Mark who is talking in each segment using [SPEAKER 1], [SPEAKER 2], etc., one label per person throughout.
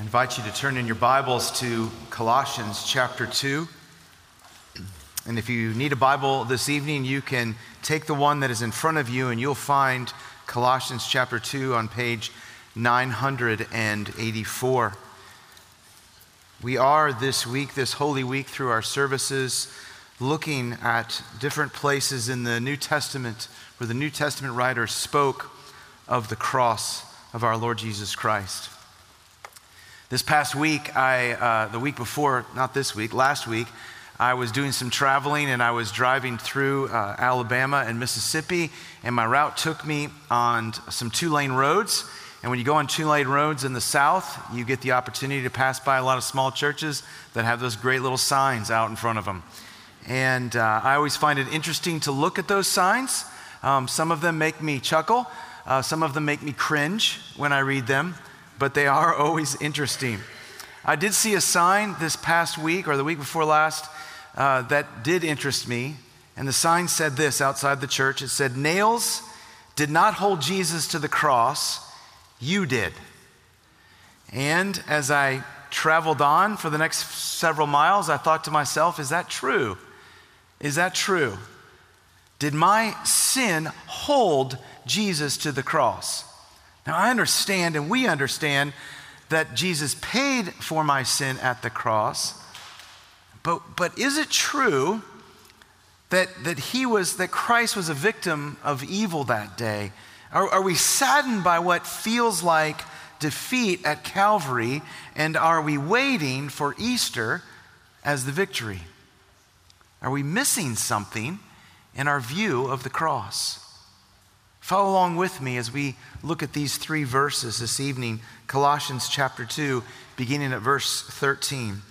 [SPEAKER 1] I invite you to turn in your Bibles to Colossians chapter 2. And if you need a Bible this evening, you can take the one that is in front of you and you'll find Colossians chapter 2 on page 984. We are this week, this Holy Week, through our services, looking at different places in the New Testament where the New Testament writers spoke of the cross of our Lord Jesus Christ. This past week, I, uh, the week before, not this week, last week, I was doing some traveling and I was driving through uh, Alabama and Mississippi, and my route took me on some two lane roads. And when you go on two lane roads in the south, you get the opportunity to pass by a lot of small churches that have those great little signs out in front of them. And uh, I always find it interesting to look at those signs. Um, some of them make me chuckle, uh, some of them make me cringe when I read them but they are always interesting. I did see a sign this past week or the week before last uh, that did interest me. And the sign said this outside the church it said, Nails did not hold Jesus to the cross, you did. And as I traveled on for the next several miles, I thought to myself, is that true? Is that true? Did my sin hold Jesus to the cross? Now, I understand and we understand that Jesus paid for my sin at the cross, but, but is it true that, that he was, that Christ was a victim of evil that day? Are, are we saddened by what feels like defeat at Calvary, and are we waiting for Easter as the victory? Are we missing something in our view of the cross? Follow along with me as we look at these three verses this evening Colossians chapter 2, beginning at verse 13.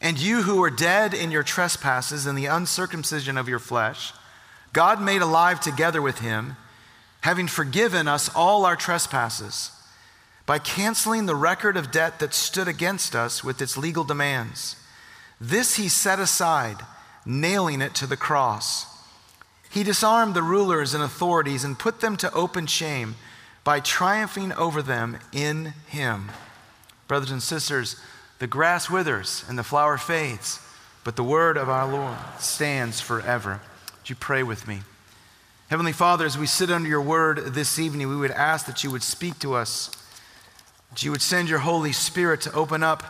[SPEAKER 1] And you who were dead in your trespasses and the uncircumcision of your flesh, God made alive together with him, having forgiven us all our trespasses, by canceling the record of debt that stood against us with its legal demands. This he set aside, nailing it to the cross. He disarmed the rulers and authorities and put them to open shame by triumphing over them in him. Brothers and sisters, the grass withers and the flower fades, but the word of our Lord stands forever. Would you pray with me? Heavenly Father, as we sit under your word this evening, we would ask that you would speak to us, that you would send your Holy Spirit to open up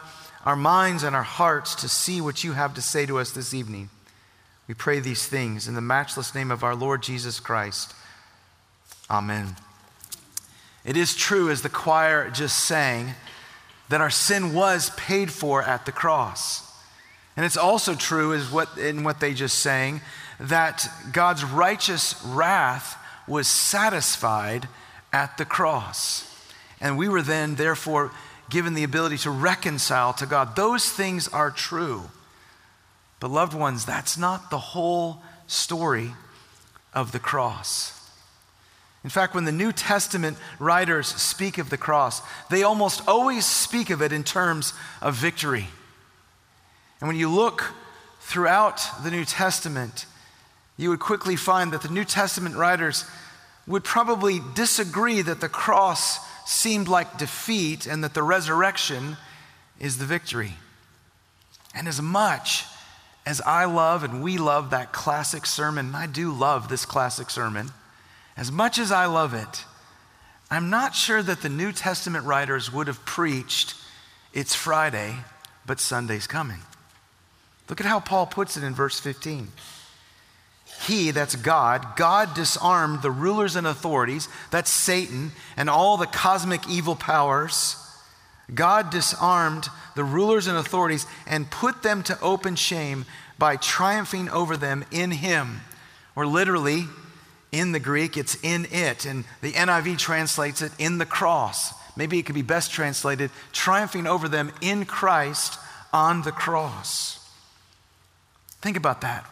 [SPEAKER 1] our minds and our hearts to see what you have to say to us this evening. We pray these things in the matchless name of our Lord Jesus Christ. Amen. It is true, as the choir just sang, that our sin was paid for at the cross. And it's also true, as what, in what they just sang, that God's righteous wrath was satisfied at the cross. And we were then, therefore, given the ability to reconcile to God. Those things are true. But, loved ones, that's not the whole story of the cross. In fact, when the New Testament writers speak of the cross, they almost always speak of it in terms of victory. And when you look throughout the New Testament, you would quickly find that the New Testament writers would probably disagree that the cross seemed like defeat and that the resurrection is the victory. And as much as I love and we love that classic sermon, and I do love this classic sermon, as much as I love it, I'm not sure that the New Testament writers would have preached, it's Friday, but Sunday's coming. Look at how Paul puts it in verse 15. He, that's God, God disarmed the rulers and authorities, that's Satan, and all the cosmic evil powers. God disarmed the rulers and authorities and put them to open shame by triumphing over them in Him. Or literally, in the Greek, it's in it. And the NIV translates it in the cross. Maybe it could be best translated triumphing over them in Christ on the cross. Think about that.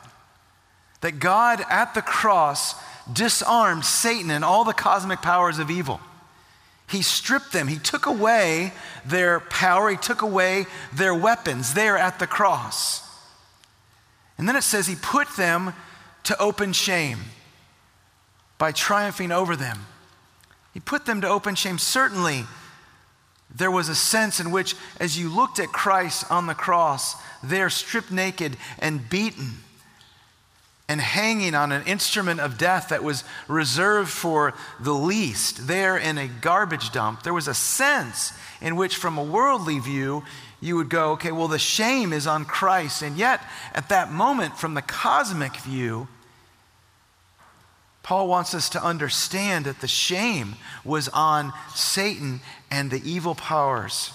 [SPEAKER 1] That God at the cross disarmed Satan and all the cosmic powers of evil. He stripped them. He took away their power. He took away their weapons there at the cross. And then it says he put them to open shame by triumphing over them. He put them to open shame. Certainly, there was a sense in which, as you looked at Christ on the cross, there stripped naked and beaten and hanging on an instrument of death that was reserved for the least, there in a garbage dump, there was a sense in which, from a worldly view, you would go, okay, well, the shame is on Christ. And yet, at that moment, from the cosmic view, Paul wants us to understand that the shame was on Satan and the evil powers.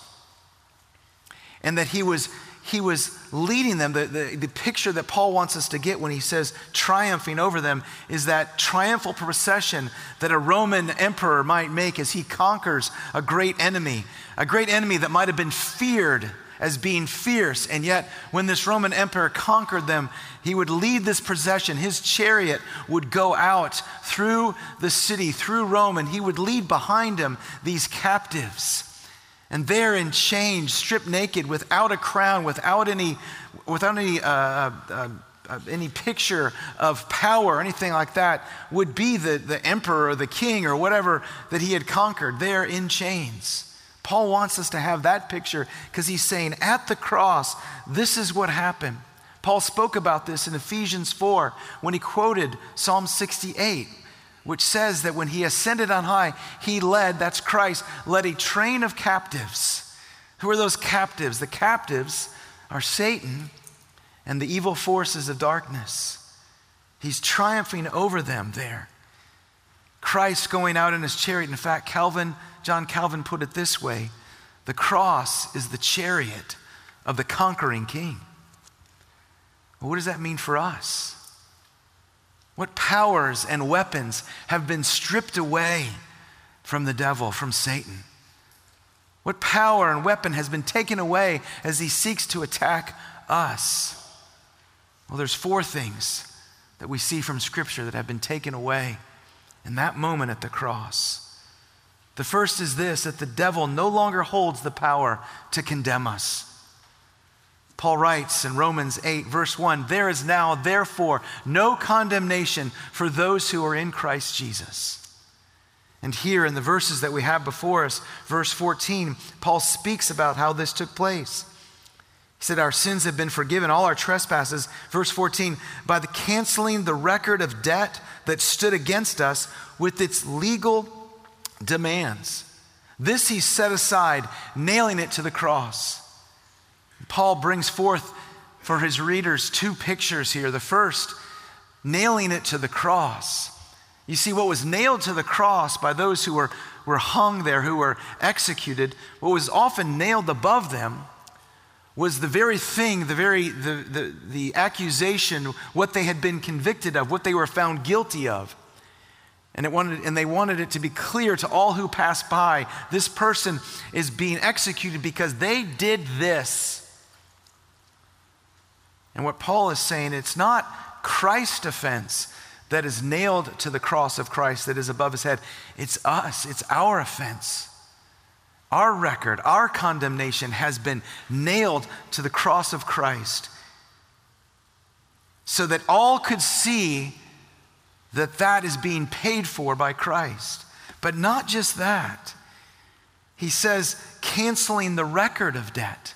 [SPEAKER 1] And that he was, he was leading them. The, the, the picture that Paul wants us to get when he says triumphing over them is that triumphal procession that a Roman emperor might make as he conquers a great enemy, a great enemy that might have been feared as being fierce. And yet, when this Roman emperor conquered them, he would lead this procession. His chariot would go out through the city, through Rome, and he would lead behind him these captives. And there in chains, stripped naked, without a crown, without any, without any, uh, uh, uh, any picture of power or anything like that, would be the, the emperor or the king or whatever that he had conquered, there in chains. Paul wants us to have that picture because he's saying at the cross, this is what happened. Paul spoke about this in Ephesians 4 when he quoted Psalm 68, which says that when he ascended on high, he led, that's Christ, led a train of captives. Who are those captives? The captives are Satan and the evil forces of darkness. He's triumphing over them there. Christ going out in his chariot. In fact, Calvin John Calvin put it this way the cross is the chariot of the conquering king. What does that mean for us? What powers and weapons have been stripped away from the devil, from Satan? What power and weapon has been taken away as he seeks to attack us? Well, there's four things that we see from Scripture that have been taken away in that moment at the cross. The first is this that the devil no longer holds the power to condemn us. Paul writes in Romans 8, verse 1 There is now, therefore, no condemnation for those who are in Christ Jesus. And here in the verses that we have before us, verse 14, Paul speaks about how this took place. He said, Our sins have been forgiven, all our trespasses. Verse 14, by the canceling the record of debt that stood against us with its legal demands. This he set aside, nailing it to the cross. Paul brings forth for his readers two pictures here. The first, nailing it to the cross. You see, what was nailed to the cross by those who were, were hung there, who were executed, what was often nailed above them was the very thing, the very the, the, the accusation, what they had been convicted of, what they were found guilty of. And, it wanted, and they wanted it to be clear to all who pass by this person is being executed because they did this. And what Paul is saying, it's not Christ's offense that is nailed to the cross of Christ that is above his head. It's us, it's our offense. Our record, our condemnation has been nailed to the cross of Christ so that all could see that that is being paid for by Christ. But not just that. He says, canceling the record of debt.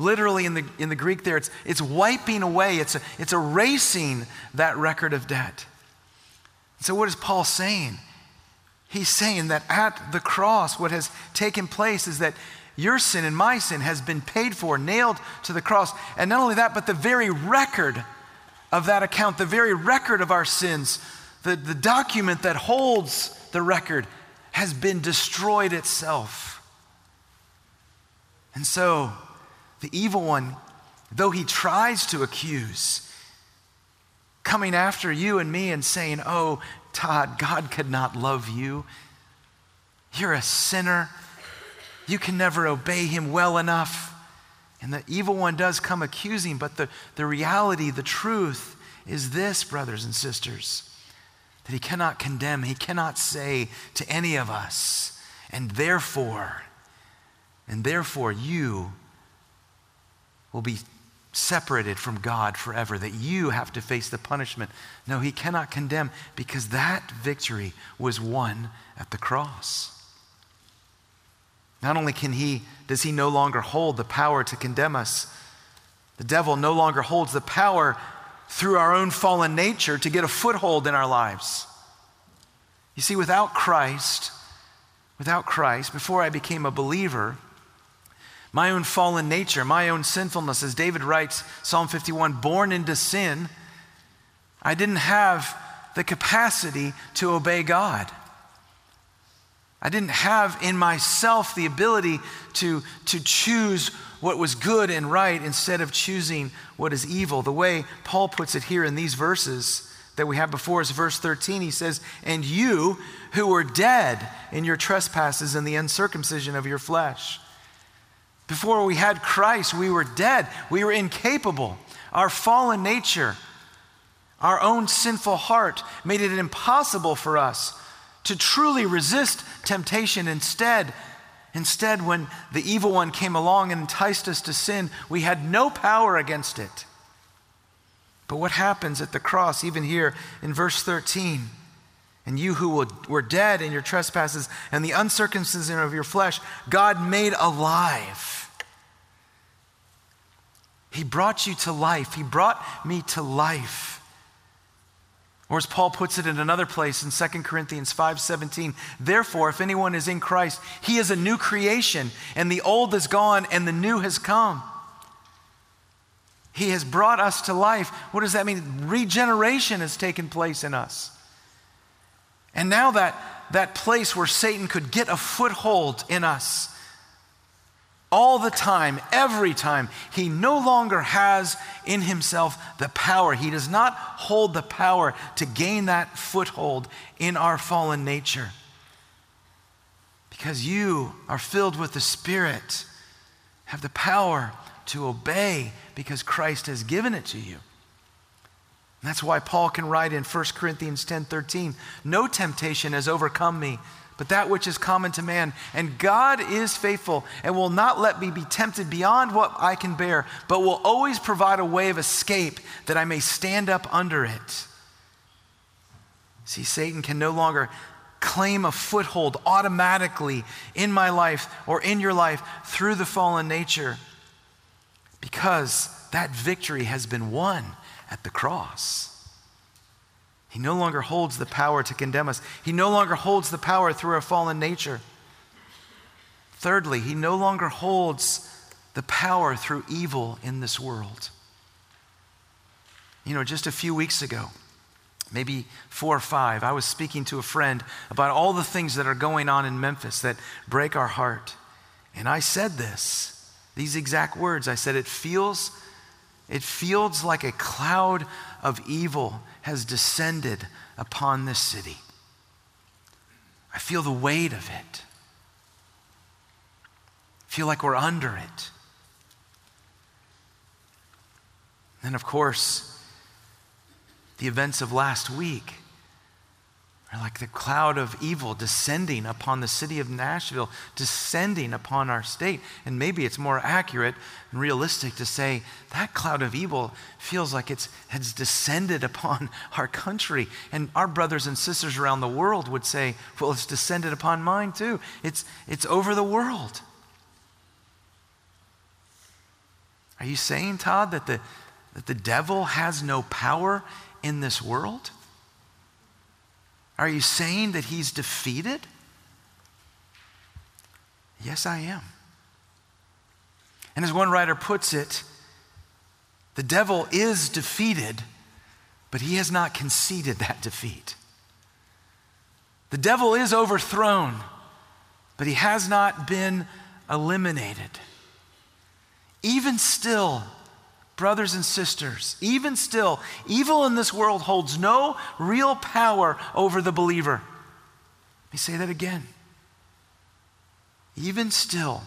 [SPEAKER 1] Literally, in the, in the Greek, there, it's, it's wiping away, it's, a, it's erasing that record of debt. So, what is Paul saying? He's saying that at the cross, what has taken place is that your sin and my sin has been paid for, nailed to the cross. And not only that, but the very record of that account, the very record of our sins the, the document that holds the record has been destroyed itself. And so, the evil one, though he tries to accuse, coming after you and me and saying, Oh, Todd, God could not love you. You're a sinner. You can never obey him well enough. And the evil one does come accusing, but the, the reality, the truth is this, brothers and sisters that he cannot condemn, he cannot say to any of us, and therefore, and therefore you will be separated from God forever, that you have to face the punishment. No, he cannot condemn because that victory was won at the cross. Not only can he, does he no longer hold the power to condemn us, the devil no longer holds the power through our own fallen nature to get a foothold in our lives. You see, without Christ, without Christ, before I became a believer, my own fallen nature, my own sinfulness, as David writes, Psalm 51, born into sin, I didn't have the capacity to obey God. I didn't have in myself the ability to, to choose what was good and right instead of choosing what is evil. The way Paul puts it here in these verses that we have before us, verse 13, he says, And you who were dead in your trespasses and the uncircumcision of your flesh. Before we had Christ, we were dead. We were incapable. Our fallen nature, our own sinful heart made it impossible for us to truly resist temptation. Instead, instead, when the evil one came along and enticed us to sin, we had no power against it. But what happens at the cross, even here in verse 13? And you who were dead in your trespasses and the uncircumcision of your flesh, God made alive. He brought you to life. He brought me to life. Or as Paul puts it in another place in 2 Corinthians 5:17, therefore if anyone is in Christ, he is a new creation, and the old is gone and the new has come. He has brought us to life. What does that mean? Regeneration has taken place in us. And now that that place where Satan could get a foothold in us all the time, every time. He no longer has in himself the power. He does not hold the power to gain that foothold in our fallen nature. Because you are filled with the Spirit, have the power to obey because Christ has given it to you. That's why Paul can write in 1 Corinthians 10 13, no temptation has overcome me but that which is common to man. And God is faithful and will not let me be tempted beyond what I can bear, but will always provide a way of escape that I may stand up under it. See, Satan can no longer claim a foothold automatically in my life or in your life through the fallen nature because that victory has been won at the cross. He no longer holds the power to condemn us. He no longer holds the power through our fallen nature. Thirdly, he no longer holds the power through evil in this world. You know, just a few weeks ago, maybe four or five, I was speaking to a friend about all the things that are going on in Memphis that break our heart. And I said this, these exact words. I said, it feels, it feels like a cloud of evil has descended upon this city. I feel the weight of it. I feel like we're under it. And of course, the events of last week like the cloud of evil descending upon the city of Nashville, descending upon our state. And maybe it's more accurate and realistic to say that cloud of evil feels like it's has descended upon our country. And our brothers and sisters around the world would say, well, it's descended upon mine too. It's, it's over the world. Are you saying, Todd, that the, that the devil has no power in this world? Are you saying that he's defeated? Yes, I am. And as one writer puts it, the devil is defeated, but he has not conceded that defeat. The devil is overthrown, but he has not been eliminated. Even still, brothers and sisters, even still, evil in this world holds no real power over the believer. Let me say that again. Even still,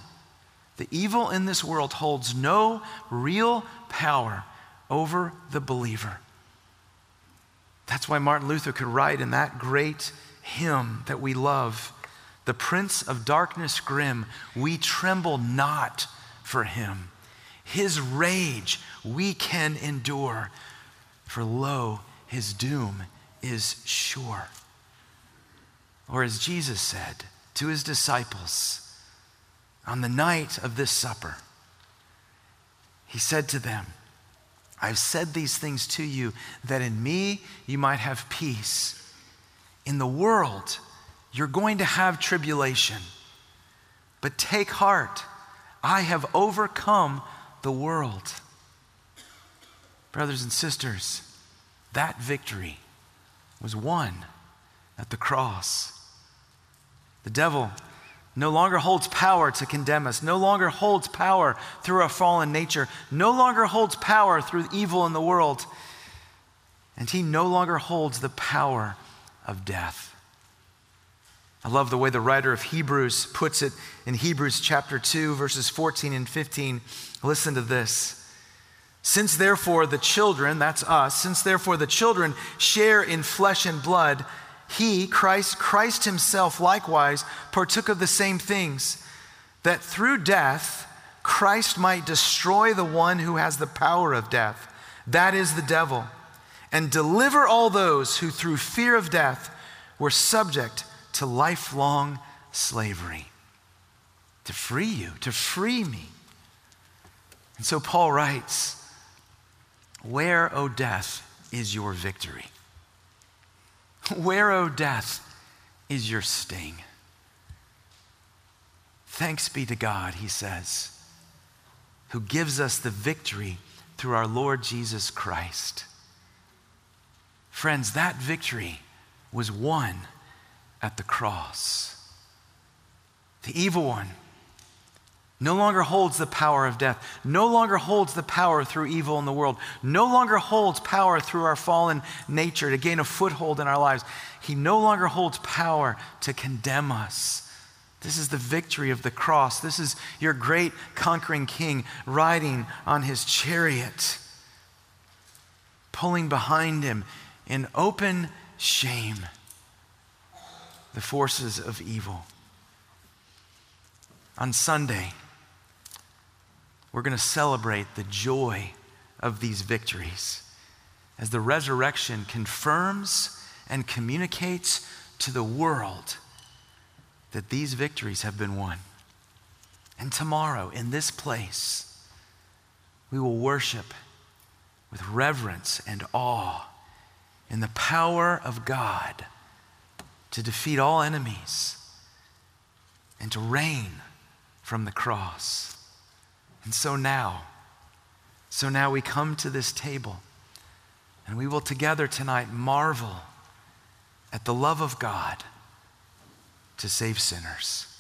[SPEAKER 1] the evil in this world holds no real power over the believer. That's why Martin Luther could write in that great hymn that we love The Prince of Darkness grim, we tremble not for him. His rage we can endure, for lo, his doom is sure. Or as Jesus said to his disciples, on the night of this supper, he said to them, I've said these things to you that in me you might have peace. In the world, you're going to have tribulation. But take heart, I have overcome the world. Brothers and sisters, that victory was won at the cross. The devil no longer holds power to condemn us, no longer holds power through our fallen nature, no longer holds power through evil in the world, and he no longer holds the power of death. I love the way the writer of Hebrews puts it in Hebrews chapter 2, verses 14 and 15. Listen to this. Since therefore the children, that's us, since therefore the children share in flesh and blood, he, Christ, Christ himself likewise partook of the same things, that through death Christ might destroy the one who has the power of death, that is the devil, and deliver all those who through fear of death were subject to lifelong slavery. To free you, to free me. And so Paul writes, Where, O death, is your victory? Where, O death, is your sting? Thanks be to God, he says, who gives us the victory through our Lord Jesus Christ. Friends, that victory was won at the cross. The evil one no longer holds the power of death, no longer holds the power through evil in the world, no longer holds power through our fallen nature to gain a foothold in our lives. He no longer holds power to condemn us. This is the victory of the cross. This is your great conquering king riding on his chariot, pulling behind him in open shame the forces of evil. On Sunday, we're going to celebrate the joy of these victories as the resurrection confirms and communicates to the world that these victories have been won. And tomorrow, in this place, we will worship with reverence and awe in the power of God to defeat all enemies and to reign from the cross. And so now, so now we come to this table and we will together tonight marvel at the love of God to save sinners.